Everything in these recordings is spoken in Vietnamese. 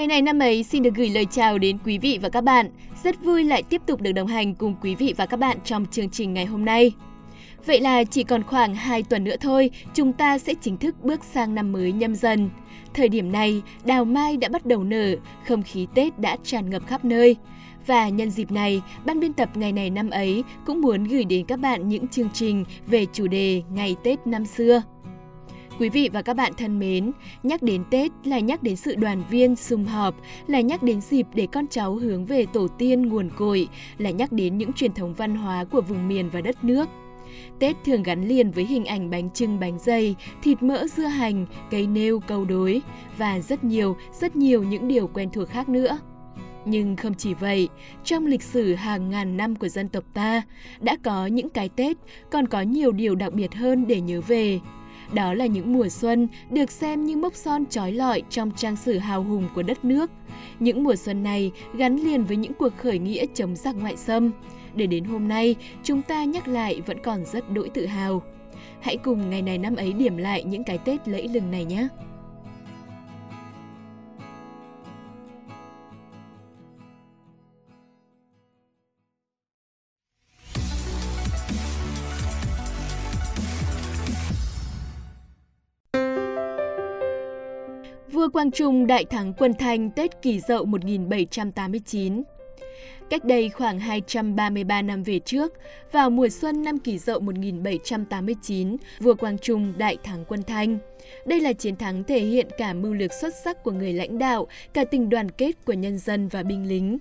Ngày này năm ấy xin được gửi lời chào đến quý vị và các bạn. Rất vui lại tiếp tục được đồng hành cùng quý vị và các bạn trong chương trình ngày hôm nay. Vậy là chỉ còn khoảng 2 tuần nữa thôi, chúng ta sẽ chính thức bước sang năm mới nhâm dần. Thời điểm này, đào mai đã bắt đầu nở, không khí Tết đã tràn ngập khắp nơi. Và nhân dịp này, ban biên tập ngày này năm ấy cũng muốn gửi đến các bạn những chương trình về chủ đề Ngày Tết năm xưa. Quý vị và các bạn thân mến, nhắc đến Tết là nhắc đến sự đoàn viên, sum họp, là nhắc đến dịp để con cháu hướng về tổ tiên nguồn cội, là nhắc đến những truyền thống văn hóa của vùng miền và đất nước. Tết thường gắn liền với hình ảnh bánh trưng bánh dày, thịt mỡ dưa hành, cây nêu câu đối và rất nhiều, rất nhiều những điều quen thuộc khác nữa. Nhưng không chỉ vậy, trong lịch sử hàng ngàn năm của dân tộc ta, đã có những cái Tết còn có nhiều điều đặc biệt hơn để nhớ về. Đó là những mùa xuân được xem như mốc son trói lọi trong trang sử hào hùng của đất nước. Những mùa xuân này gắn liền với những cuộc khởi nghĩa chống giặc ngoại xâm. Để đến hôm nay, chúng ta nhắc lại vẫn còn rất đỗi tự hào. Hãy cùng ngày này năm ấy điểm lại những cái Tết lẫy lừng này nhé! Quang Trung đại thắng quân Thanh Tết Kỷ Dậu 1789. Cách đây khoảng 233 năm về trước, vào mùa xuân năm Kỷ Dậu 1789, vua Quang Trung đại thắng quân Thanh. Đây là chiến thắng thể hiện cả mưu lược xuất sắc của người lãnh đạo, cả tình đoàn kết của nhân dân và binh lính.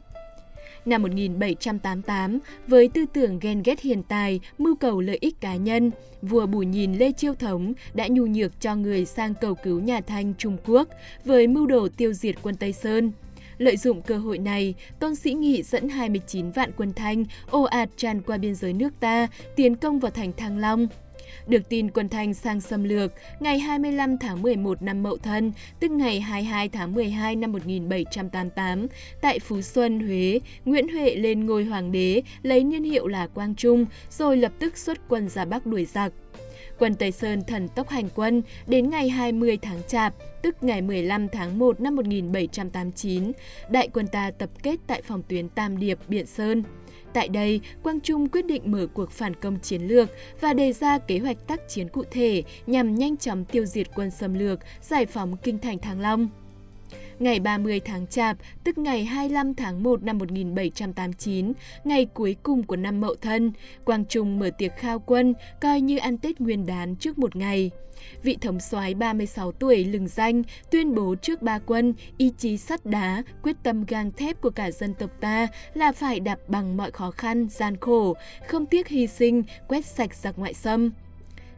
Năm 1788, với tư tưởng ghen ghét hiền tài, mưu cầu lợi ích cá nhân, vua Bù Nhìn Lê Chiêu Thống đã nhu nhược cho người sang cầu cứu nhà Thanh Trung Quốc với mưu đồ tiêu diệt quân Tây Sơn. Lợi dụng cơ hội này, Tôn Sĩ Nghị dẫn 29 vạn quân Thanh ồ ạt tràn qua biên giới nước ta, tiến công vào thành Thăng Long. Được tin quân Thanh sang xâm lược, ngày 25 tháng 11 năm Mậu Thân, tức ngày 22 tháng 12 năm 1788, tại Phú Xuân, Huế, Nguyễn Huệ lên ngôi hoàng đế, lấy niên hiệu là Quang Trung, rồi lập tức xuất quân ra Bắc đuổi giặc. Quân Tây Sơn thần tốc hành quân đến ngày 20 tháng Chạp, tức ngày 15 tháng 1 năm 1789, đại quân ta tập kết tại phòng tuyến Tam Điệp, Biện Sơn. Tại đây, Quang Trung quyết định mở cuộc phản công chiến lược và đề ra kế hoạch tác chiến cụ thể nhằm nhanh chóng tiêu diệt quân xâm lược, giải phóng kinh thành Thăng Long. Ngày 30 tháng Chạp, tức ngày 25 tháng 1 năm 1789, ngày cuối cùng của năm Mậu Thân, Quang Trung mở tiệc khao quân, coi như ăn Tết nguyên đán trước một ngày. Vị thống soái 36 tuổi lừng danh tuyên bố trước ba quân ý chí sắt đá, quyết tâm gang thép của cả dân tộc ta là phải đạp bằng mọi khó khăn, gian khổ, không tiếc hy sinh, quét sạch giặc ngoại xâm.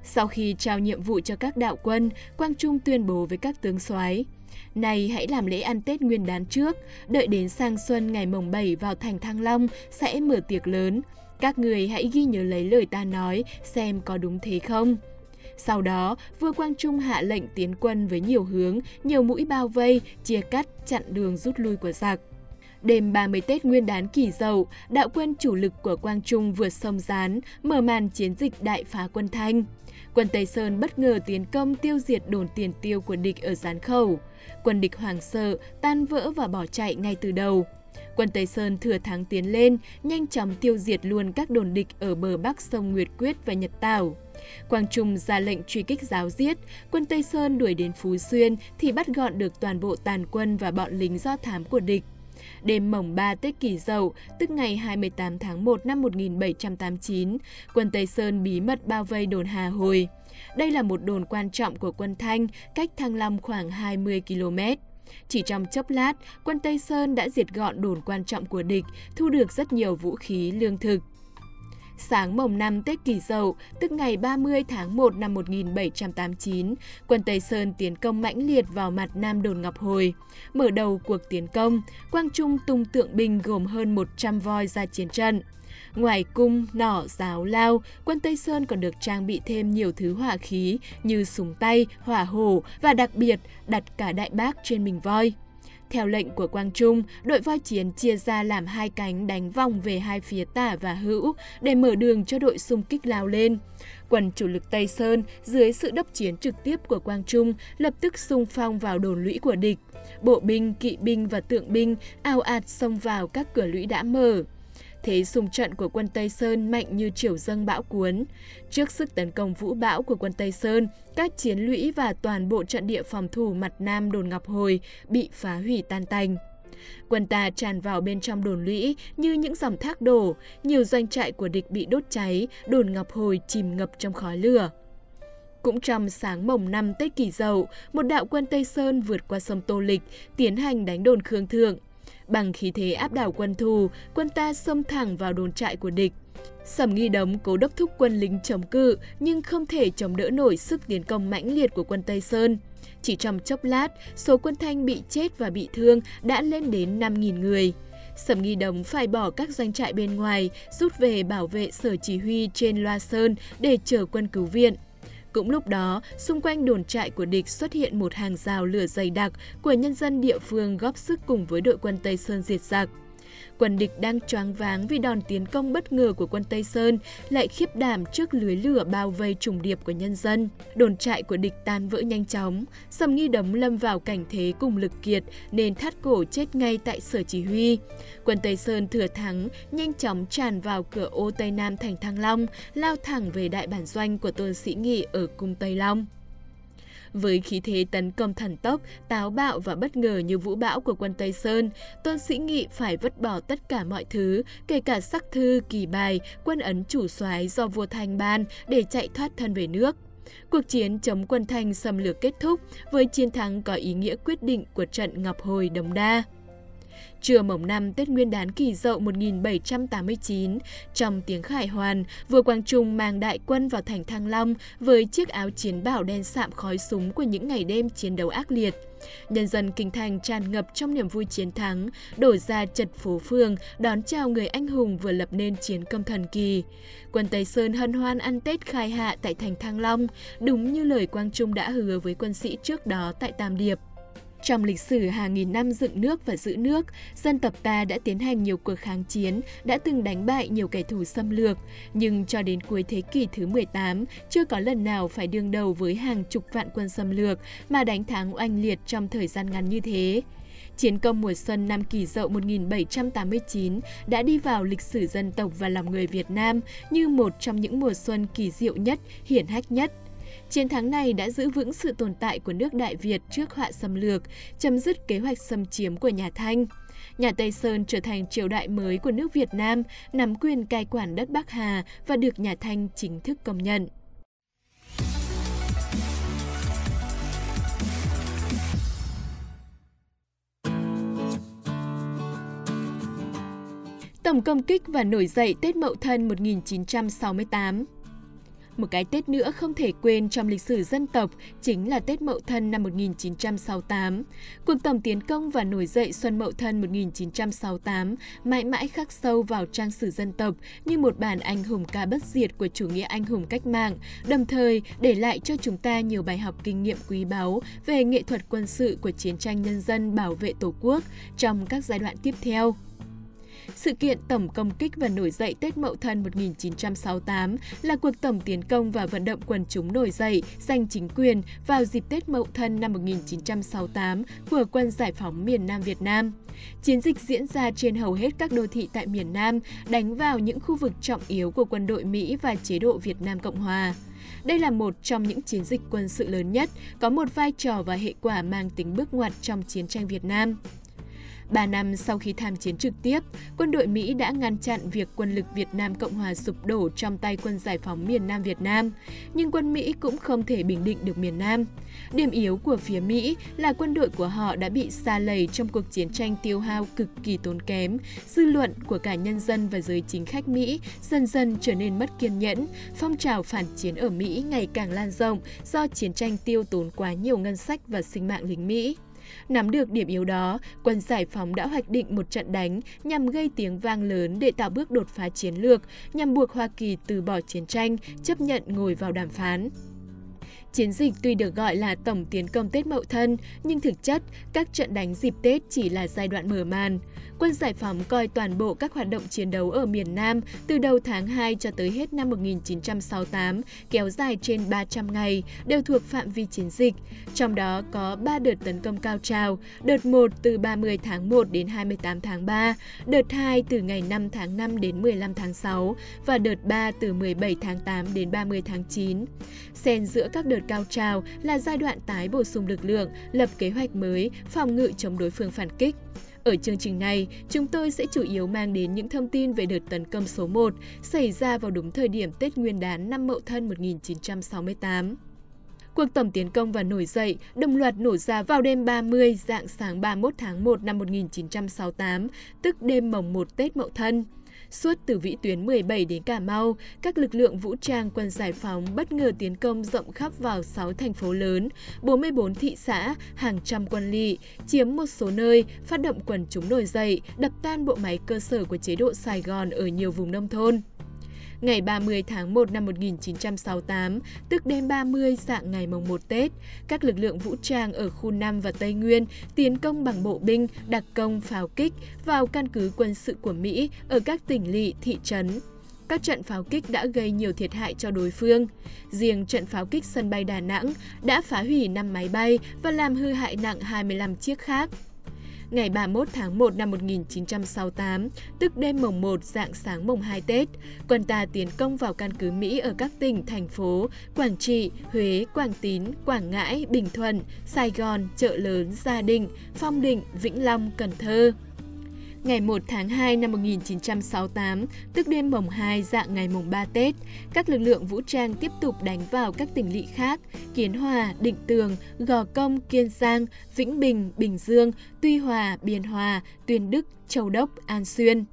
Sau khi trao nhiệm vụ cho các đạo quân, Quang Trung tuyên bố với các tướng soái này hãy làm lễ ăn Tết nguyên đán trước, đợi đến sang xuân ngày mồng 7 vào thành Thăng Long sẽ mở tiệc lớn. Các người hãy ghi nhớ lấy lời ta nói xem có đúng thế không. Sau đó, vua Quang Trung hạ lệnh tiến quân với nhiều hướng, nhiều mũi bao vây, chia cắt, chặn đường rút lui của giặc. Đêm 30 Tết Nguyên đán kỷ dậu, đạo quân chủ lực của Quang Trung vượt sông Gián, mở màn chiến dịch đại phá quân Thanh. Quân Tây Sơn bất ngờ tiến công tiêu diệt đồn tiền tiêu của địch ở Gián Khẩu. Quân địch hoảng sợ, tan vỡ và bỏ chạy ngay từ đầu. Quân Tây Sơn thừa thắng tiến lên, nhanh chóng tiêu diệt luôn các đồn địch ở bờ bắc sông Nguyệt Quyết và Nhật Tảo. Quang Trung ra lệnh truy kích giáo giết, quân Tây Sơn đuổi đến Phú Xuyên thì bắt gọn được toàn bộ tàn quân và bọn lính do thám của địch. Đêm mồng 3 Tết Kỷ Dậu, tức ngày 28 tháng 1 năm 1789, quân Tây Sơn bí mật bao vây đồn Hà Hồi. Đây là một đồn quan trọng của quân Thanh, cách Thăng Long khoảng 20 km. Chỉ trong chốc lát, quân Tây Sơn đã diệt gọn đồn quan trọng của địch, thu được rất nhiều vũ khí, lương thực. Sáng mồng 5 Tết Kỷ Dậu, tức ngày 30 tháng 1 năm 1789, quân Tây Sơn tiến công mãnh liệt vào mặt Nam Đồn Ngọc Hồi. Mở đầu cuộc tiến công, Quang Trung tung tượng binh gồm hơn 100 voi ra chiến trận. Ngoài cung, nỏ, giáo lao, quân Tây Sơn còn được trang bị thêm nhiều thứ hỏa khí như súng tay, hỏa hổ và đặc biệt đặt cả đại bác trên mình voi. Theo lệnh của Quang Trung, đội voi chiến chia ra làm hai cánh đánh vòng về hai phía tả và hữu để mở đường cho đội xung kích lao lên. Quần chủ lực Tây Sơn dưới sự đốc chiến trực tiếp của Quang Trung lập tức xung phong vào đồn lũy của địch. Bộ binh, kỵ binh và tượng binh ao ạt xông vào các cửa lũy đã mở. Thế xung trận của quân Tây Sơn mạnh như chiều dâng bão cuốn. Trước sức tấn công vũ bão của quân Tây Sơn, các chiến lũy và toàn bộ trận địa phòng thủ mặt nam đồn Ngọc Hồi bị phá hủy tan tành. Quân ta tràn vào bên trong đồn lũy như những dòng thác đổ, nhiều doanh trại của địch bị đốt cháy, đồn Ngọc Hồi chìm ngập trong khói lửa. Cũng trong sáng mồng năm Tết Kỷ Dậu, một đạo quân Tây Sơn vượt qua sông Tô Lịch, tiến hành đánh đồn Khương Thượng. Bằng khí thế áp đảo quân thù, quân ta xông thẳng vào đồn trại của địch. Sầm nghi đống cố đốc thúc quân lính chống cự nhưng không thể chống đỡ nổi sức tiến công mãnh liệt của quân Tây Sơn. Chỉ trong chốc lát, số quân Thanh bị chết và bị thương đã lên đến 5.000 người. Sầm Nghi Đống phải bỏ các doanh trại bên ngoài, rút về bảo vệ sở chỉ huy trên Loa Sơn để chờ quân cứu viện. Cũng lúc đó, xung quanh đồn trại của địch xuất hiện một hàng rào lửa dày đặc của nhân dân địa phương góp sức cùng với đội quân Tây Sơn diệt giặc. Quân địch đang choáng váng vì đòn tiến công bất ngờ của quân Tây Sơn lại khiếp đảm trước lưới lửa bao vây trùng điệp của nhân dân. Đồn trại của địch tan vỡ nhanh chóng, Sầm Nghi Đống lâm vào cảnh thế cùng lực kiệt nên thắt cổ chết ngay tại sở chỉ huy. Quân Tây Sơn thừa thắng, nhanh chóng tràn vào cửa ô Tây Nam thành Thăng Long, lao thẳng về đại bản doanh của Tôn Sĩ Nghị ở cung Tây Long. Với khí thế tấn công thần tốc, táo bạo và bất ngờ như vũ bão của quân Tây Sơn, Tôn Sĩ Nghị phải vứt bỏ tất cả mọi thứ, kể cả sắc thư, kỳ bài, quân ấn chủ soái do vua Thanh ban để chạy thoát thân về nước. Cuộc chiến chống quân Thanh xâm lược kết thúc với chiến thắng có ý nghĩa quyết định của trận Ngọc Hồi Đồng Đa. Trưa mồng năm Tết Nguyên đán kỷ dậu 1789, trong tiếng khải hoàn, vua Quang Trung mang đại quân vào thành Thăng Long với chiếc áo chiến bảo đen sạm khói súng của những ngày đêm chiến đấu ác liệt. Nhân dân kinh thành tràn ngập trong niềm vui chiến thắng, đổ ra chật phố phường đón chào người anh hùng vừa lập nên chiến công thần kỳ. Quân Tây Sơn hân hoan ăn Tết khai hạ tại thành Thăng Long, đúng như lời Quang Trung đã hứa với quân sĩ trước đó tại Tam Điệp. Trong lịch sử hàng nghìn năm dựng nước và giữ nước, dân tộc ta đã tiến hành nhiều cuộc kháng chiến, đã từng đánh bại nhiều kẻ thù xâm lược, nhưng cho đến cuối thế kỷ thứ 18, chưa có lần nào phải đương đầu với hàng chục vạn quân xâm lược mà đánh thắng oanh liệt trong thời gian ngắn như thế. Chiến công mùa xuân năm kỷ dậu 1789 đã đi vào lịch sử dân tộc và lòng người Việt Nam như một trong những mùa xuân kỳ diệu nhất, hiển hách nhất – Chiến thắng này đã giữ vững sự tồn tại của nước Đại Việt trước họa xâm lược, chấm dứt kế hoạch xâm chiếm của nhà Thanh. Nhà Tây Sơn trở thành triều đại mới của nước Việt Nam, nắm quyền cai quản đất Bắc Hà và được nhà Thanh chính thức công nhận. Tổng công kích và nổi dậy Tết Mậu Thân 1968 một cái Tết nữa không thể quên trong lịch sử dân tộc chính là Tết Mậu Thân năm 1968. Cuộc tổng tiến công và nổi dậy Xuân Mậu Thân 1968 mãi mãi khắc sâu vào trang sử dân tộc như một bản anh hùng ca bất diệt của chủ nghĩa anh hùng cách mạng, đồng thời để lại cho chúng ta nhiều bài học kinh nghiệm quý báu về nghệ thuật quân sự của chiến tranh nhân dân bảo vệ Tổ quốc trong các giai đoạn tiếp theo. Sự kiện tổng công kích và nổi dậy Tết Mậu Thân 1968 là cuộc tổng tiến công và vận động quần chúng nổi dậy giành chính quyền vào dịp Tết Mậu Thân năm 1968 của quân giải phóng miền Nam Việt Nam. Chiến dịch diễn ra trên hầu hết các đô thị tại miền Nam, đánh vào những khu vực trọng yếu của quân đội Mỹ và chế độ Việt Nam Cộng Hòa. Đây là một trong những chiến dịch quân sự lớn nhất, có một vai trò và hệ quả mang tính bước ngoặt trong chiến tranh Việt Nam. Ba năm sau khi tham chiến trực tiếp, quân đội Mỹ đã ngăn chặn việc quân lực Việt Nam Cộng Hòa sụp đổ trong tay quân giải phóng miền Nam Việt Nam, nhưng quân Mỹ cũng không thể bình định được miền Nam. Điểm yếu của phía Mỹ là quân đội của họ đã bị xa lầy trong cuộc chiến tranh tiêu hao cực kỳ tốn kém, dư luận của cả nhân dân và giới chính khách Mỹ dần dần trở nên mất kiên nhẫn, phong trào phản chiến ở Mỹ ngày càng lan rộng do chiến tranh tiêu tốn quá nhiều ngân sách và sinh mạng lính Mỹ. Nắm được điểm yếu đó, quân giải phóng đã hoạch định một trận đánh nhằm gây tiếng vang lớn để tạo bước đột phá chiến lược, nhằm buộc Hoa Kỳ từ bỏ chiến tranh, chấp nhận ngồi vào đàm phán. Chiến dịch tuy được gọi là tổng tiến công Tết Mậu Thân, nhưng thực chất các trận đánh dịp Tết chỉ là giai đoạn mở màn. Quân giải phóng coi toàn bộ các hoạt động chiến đấu ở miền Nam từ đầu tháng 2 cho tới hết năm 1968, kéo dài trên 300 ngày, đều thuộc phạm vi chiến dịch. Trong đó có 3 đợt tấn công cao trào, đợt 1 từ 30 tháng 1 đến 28 tháng 3, đợt 2 từ ngày 5 tháng 5 đến 15 tháng 6 và đợt 3 từ 17 tháng 8 đến 30 tháng 9. Xen giữa các đợt cao trào là giai đoạn tái bổ sung lực lượng, lập kế hoạch mới, phòng ngự chống đối phương phản kích. Ở chương trình này, chúng tôi sẽ chủ yếu mang đến những thông tin về đợt tấn công số 1 xảy ra vào đúng thời điểm Tết Nguyên đán năm Mậu Thân 1968. Cuộc tổng tiến công và nổi dậy đồng loạt nổ ra vào đêm 30 dạng sáng 31 tháng 1 năm 1968, tức đêm mồng 1 Tết Mậu Thân. Suốt từ vĩ tuyến 17 đến Cà Mau, các lực lượng vũ trang quân giải phóng bất ngờ tiến công rộng khắp vào 6 thành phố lớn, 44 thị xã, hàng trăm quân lỵ, chiếm một số nơi, phát động quần chúng nổi dậy, đập tan bộ máy cơ sở của chế độ Sài Gòn ở nhiều vùng nông thôn ngày 30 tháng 1 năm 1968, tức đêm 30 dạng ngày mùng 1 Tết, các lực lượng vũ trang ở khu Nam và Tây Nguyên tiến công bằng bộ binh, đặc công, pháo kích vào căn cứ quân sự của Mỹ ở các tỉnh lỵ, thị trấn, các trận pháo kích đã gây nhiều thiệt hại cho đối phương. Riêng trận pháo kích sân bay Đà Nẵng đã phá hủy 5 máy bay và làm hư hại nặng 25 chiếc khác ngày 31 tháng 1 năm 1968, tức đêm mồng 1 dạng sáng mồng 2 Tết, quân ta tiến công vào căn cứ Mỹ ở các tỉnh, thành phố Quảng Trị, Huế, Quảng Tín, Quảng Ngãi, Bình Thuận, Sài Gòn, Chợ Lớn, Gia Định, Phong Định, Vĩnh Long, Cần Thơ ngày 1 tháng 2 năm 1968, tức đêm mồng 2 dạng ngày mồng 3 Tết, các lực lượng vũ trang tiếp tục đánh vào các tỉnh lỵ khác, Kiến Hòa, Định Tường, Gò Công, Kiên Giang, Vĩnh Bình, Bình Dương, Tuy Hòa, Biên Hòa, Tuyên Đức, Châu Đốc, An Xuyên.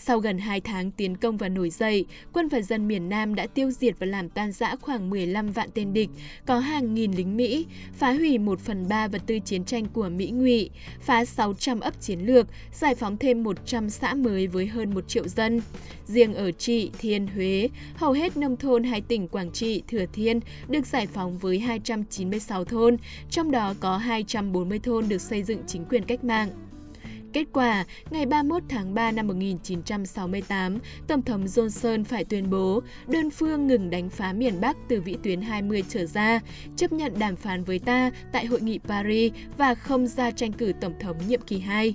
Sau gần 2 tháng tiến công và nổi dậy, quân và dân miền Nam đã tiêu diệt và làm tan rã khoảng 15 vạn tên địch, có hàng nghìn lính Mỹ, phá hủy 1 phần 3 vật tư chiến tranh của Mỹ ngụy, phá 600 ấp chiến lược, giải phóng thêm 100 xã mới với hơn 1 triệu dân. Riêng ở Trị, Thiên, Huế, hầu hết nông thôn hai tỉnh Quảng Trị, Thừa Thiên được giải phóng với 296 thôn, trong đó có 240 thôn được xây dựng chính quyền cách mạng. Kết quả, ngày 31 tháng 3 năm 1968, Tổng thống Johnson phải tuyên bố đơn phương ngừng đánh phá miền Bắc từ vĩ tuyến 20 trở ra, chấp nhận đàm phán với ta tại Hội nghị Paris và không ra tranh cử Tổng thống nhiệm kỳ 2.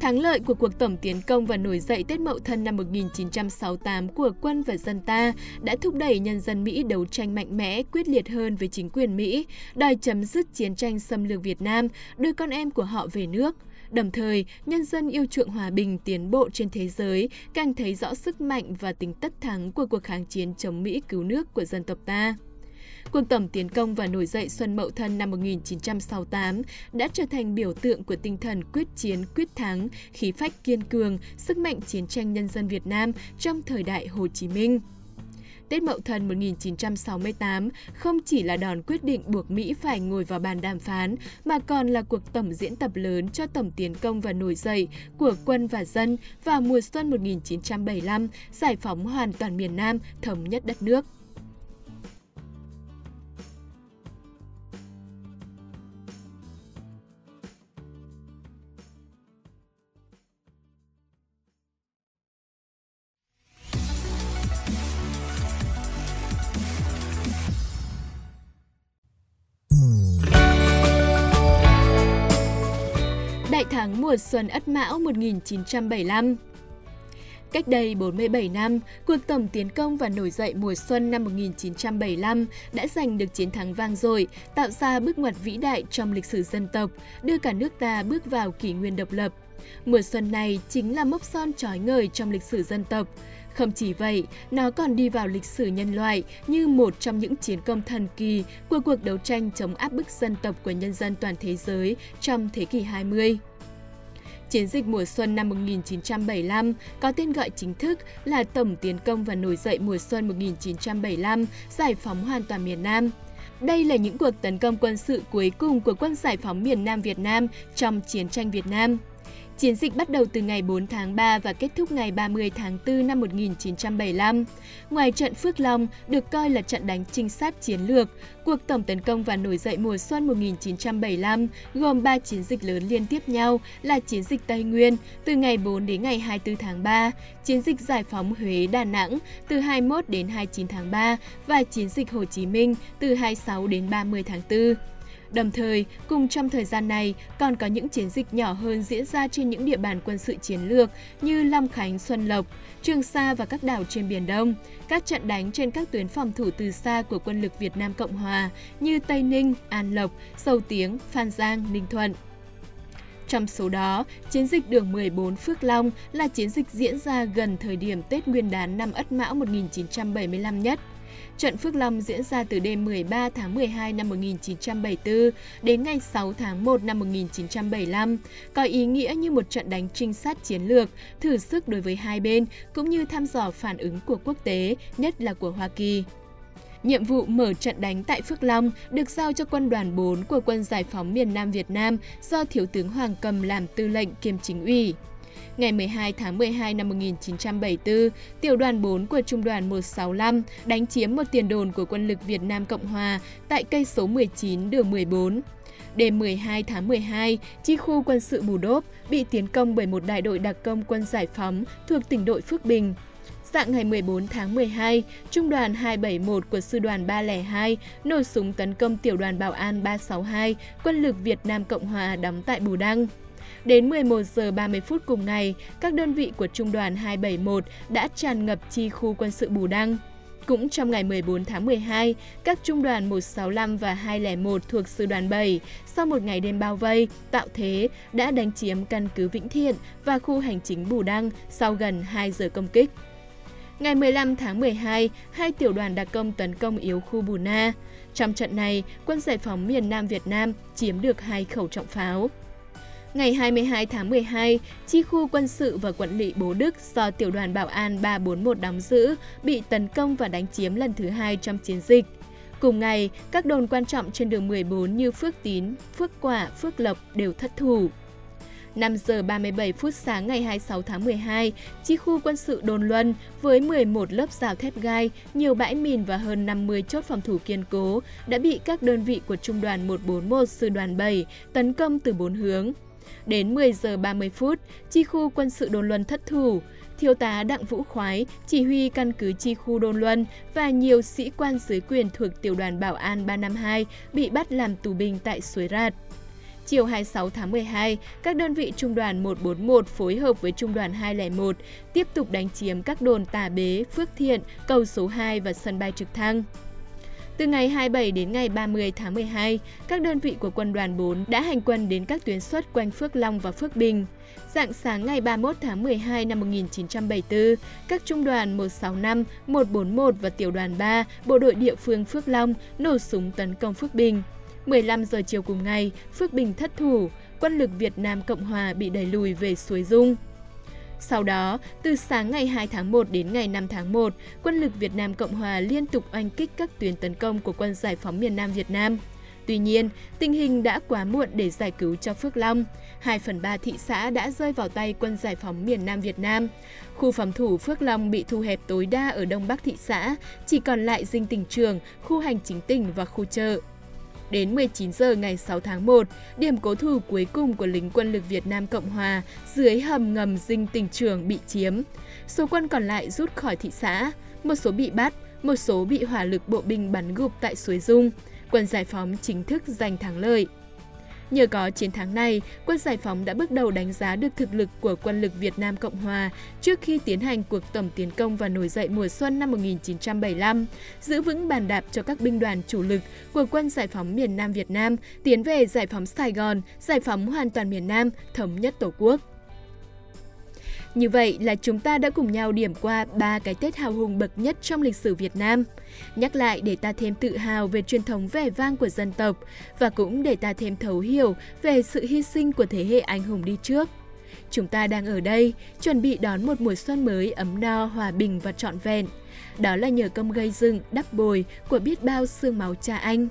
Thắng lợi của cuộc tổng tiến công và nổi dậy Tết Mậu Thân năm 1968 của quân và dân ta đã thúc đẩy nhân dân Mỹ đấu tranh mạnh mẽ, quyết liệt hơn với chính quyền Mỹ, đòi chấm dứt chiến tranh xâm lược Việt Nam, đưa con em của họ về nước. Đồng thời, nhân dân yêu chuộng hòa bình tiến bộ trên thế giới càng thấy rõ sức mạnh và tính tất thắng của cuộc kháng chiến chống Mỹ cứu nước của dân tộc ta. Cuộc tổng tiến công và nổi dậy Xuân Mậu Thân năm 1968 đã trở thành biểu tượng của tinh thần quyết chiến, quyết thắng, khí phách kiên cường, sức mạnh chiến tranh nhân dân Việt Nam trong thời đại Hồ Chí Minh. Tết Mậu Thân 1968 không chỉ là đòn quyết định buộc Mỹ phải ngồi vào bàn đàm phán, mà còn là cuộc tổng diễn tập lớn cho tổng tiến công và nổi dậy của quân và dân vào mùa xuân 1975, giải phóng hoàn toàn miền Nam, thống nhất đất nước. Tháng mùa xuân Ất Mão 1975 Cách đây 47 năm, cuộc tổng tiến công và nổi dậy mùa xuân năm 1975 đã giành được chiến thắng vang dội, tạo ra bước ngoặt vĩ đại trong lịch sử dân tộc, đưa cả nước ta bước vào kỷ nguyên độc lập. Mùa xuân này chính là mốc son trói ngời trong lịch sử dân tộc. Không chỉ vậy, nó còn đi vào lịch sử nhân loại như một trong những chiến công thần kỳ của cuộc đấu tranh chống áp bức dân tộc của nhân dân toàn thế giới trong thế kỷ 20. Chiến dịch mùa xuân năm 1975 có tên gọi chính thức là Tổng tiến công và nổi dậy mùa xuân 1975, giải phóng hoàn toàn miền Nam. Đây là những cuộc tấn công quân sự cuối cùng của quân giải phóng miền Nam Việt Nam trong chiến tranh Việt Nam. Chiến dịch bắt đầu từ ngày 4 tháng 3 và kết thúc ngày 30 tháng 4 năm 1975. Ngoài trận Phước Long được coi là trận đánh trinh sát chiến lược, cuộc tổng tấn công và nổi dậy mùa xuân 1975 gồm 3 chiến dịch lớn liên tiếp nhau là chiến dịch Tây Nguyên từ ngày 4 đến ngày 24 tháng 3, chiến dịch giải phóng Huế Đà Nẵng từ 21 đến 29 tháng 3 và chiến dịch Hồ Chí Minh từ 26 đến 30 tháng 4. Đồng thời, cùng trong thời gian này, còn có những chiến dịch nhỏ hơn diễn ra trên những địa bàn quân sự chiến lược như Long Khánh, Xuân Lộc, Trường Sa và các đảo trên Biển Đông, các trận đánh trên các tuyến phòng thủ từ xa của quân lực Việt Nam Cộng Hòa như Tây Ninh, An Lộc, Sâu Tiếng, Phan Giang, Ninh Thuận. Trong số đó, chiến dịch đường 14 Phước Long là chiến dịch diễn ra gần thời điểm Tết Nguyên đán năm Ất Mão 1975 nhất. Trận Phước Long diễn ra từ đêm 13 tháng 12 năm 1974 đến ngày 6 tháng 1 năm 1975, có ý nghĩa như một trận đánh trinh sát chiến lược, thử sức đối với hai bên cũng như thăm dò phản ứng của quốc tế, nhất là của Hoa Kỳ. Nhiệm vụ mở trận đánh tại Phước Long được giao cho quân đoàn 4 của Quân Giải phóng miền Nam Việt Nam do Thiếu tướng Hoàng Cầm làm tư lệnh kiêm chính ủy. Ngày 12 tháng 12 năm 1974, tiểu đoàn 4 của trung đoàn 165 đánh chiếm một tiền đồn của quân lực Việt Nam Cộng Hòa tại cây số 19 đường 14. Đêm 12 tháng 12, chi khu quân sự Bù Đốp bị tiến công bởi một đại đội đặc công quân giải phóng thuộc tỉnh đội Phước Bình. Dạng ngày 14 tháng 12, Trung đoàn 271 của Sư đoàn 302 nổ súng tấn công Tiểu đoàn Bảo an 362, quân lực Việt Nam Cộng Hòa đóng tại Bù Đăng. Đến 11 giờ 30 phút cùng ngày, các đơn vị của Trung đoàn 271 đã tràn ngập chi khu quân sự Bù Đăng. Cũng trong ngày 14 tháng 12, các trung đoàn 165 và 201 thuộc sư đoàn 7 sau một ngày đêm bao vây, tạo thế đã đánh chiếm căn cứ Vĩnh Thiện và khu hành chính Bù Đăng sau gần 2 giờ công kích. Ngày 15 tháng 12, hai tiểu đoàn đặc công tấn công yếu khu Bù Na. Trong trận này, quân giải phóng miền Nam Việt Nam chiếm được hai khẩu trọng pháo. Ngày 22 tháng 12, chi khu quân sự và quản lý Bố Đức do tiểu đoàn Bảo an 341 đóng giữ bị tấn công và đánh chiếm lần thứ hai trong chiến dịch. Cùng ngày, các đồn quan trọng trên đường 14 như Phước Tín, Phước Quả, Phước Lộc đều thất thủ. 5 giờ 37 phút sáng ngày 26 tháng 12, chi khu quân sự Đồn Luân với 11 lớp rào thép gai, nhiều bãi mìn và hơn 50 chốt phòng thủ kiên cố đã bị các đơn vị của Trung đoàn 141 Sư đoàn 7 tấn công từ bốn hướng. Đến 10 giờ 30 phút, chi khu quân sự Đồn Luân thất thủ. Thiếu tá Đặng Vũ Khoái, chỉ huy căn cứ chi khu Đồn Luân và nhiều sĩ quan dưới quyền thuộc tiểu đoàn Bảo an 352 bị bắt làm tù binh tại Suối Rạt. Chiều 26 tháng 12, các đơn vị Trung đoàn 141 phối hợp với Trung đoàn 201 tiếp tục đánh chiếm các đồn Tà Bế, Phước Thiện, cầu số 2 và sân bay trực thăng. Từ ngày 27 đến ngày 30 tháng 12, các đơn vị của quân đoàn 4 đã hành quân đến các tuyến xuất quanh Phước Long và Phước Bình. Dạng sáng ngày 31 tháng 12 năm 1974, các trung đoàn 165, 141 và tiểu đoàn 3, bộ đội địa phương Phước Long nổ súng tấn công Phước Bình. 15 giờ chiều cùng ngày, Phước Bình thất thủ, quân lực Việt Nam Cộng Hòa bị đẩy lùi về Suối Dung. Sau đó, từ sáng ngày 2 tháng 1 đến ngày 5 tháng 1, quân lực Việt Nam Cộng Hòa liên tục oanh kích các tuyến tấn công của quân giải phóng miền Nam Việt Nam. Tuy nhiên, tình hình đã quá muộn để giải cứu cho Phước Long. 2 phần 3 thị xã đã rơi vào tay quân giải phóng miền Nam Việt Nam. Khu phòng thủ Phước Long bị thu hẹp tối đa ở đông bắc thị xã, chỉ còn lại dinh tỉnh trường, khu hành chính tỉnh và khu chợ. Đến 19 giờ ngày 6 tháng 1, điểm cố thủ cuối cùng của lính quân lực Việt Nam Cộng Hòa dưới hầm ngầm dinh tỉnh trường bị chiếm. Số quân còn lại rút khỏi thị xã, một số bị bắt, một số bị hỏa lực bộ binh bắn gục tại Suối Dung. Quân giải phóng chính thức giành thắng lợi. Nhờ có chiến thắng này, quân giải phóng đã bước đầu đánh giá được thực lực của quân lực Việt Nam Cộng Hòa trước khi tiến hành cuộc tổng tiến công và nổi dậy mùa xuân năm 1975, giữ vững bàn đạp cho các binh đoàn chủ lực của quân giải phóng miền Nam Việt Nam tiến về giải phóng Sài Gòn, giải phóng hoàn toàn miền Nam, thống nhất Tổ quốc. Như vậy là chúng ta đã cùng nhau điểm qua ba cái Tết hào hùng bậc nhất trong lịch sử Việt Nam. Nhắc lại để ta thêm tự hào về truyền thống vẻ vang của dân tộc và cũng để ta thêm thấu hiểu về sự hy sinh của thế hệ anh hùng đi trước. Chúng ta đang ở đây, chuẩn bị đón một mùa xuân mới ấm no, hòa bình và trọn vẹn. Đó là nhờ công gây dựng, đắp bồi của biết bao xương máu cha anh.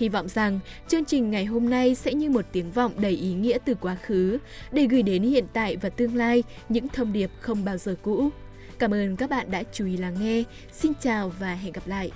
Hy vọng rằng chương trình ngày hôm nay sẽ như một tiếng vọng đầy ý nghĩa từ quá khứ để gửi đến hiện tại và tương lai những thông điệp không bao giờ cũ. Cảm ơn các bạn đã chú ý lắng nghe. Xin chào và hẹn gặp lại.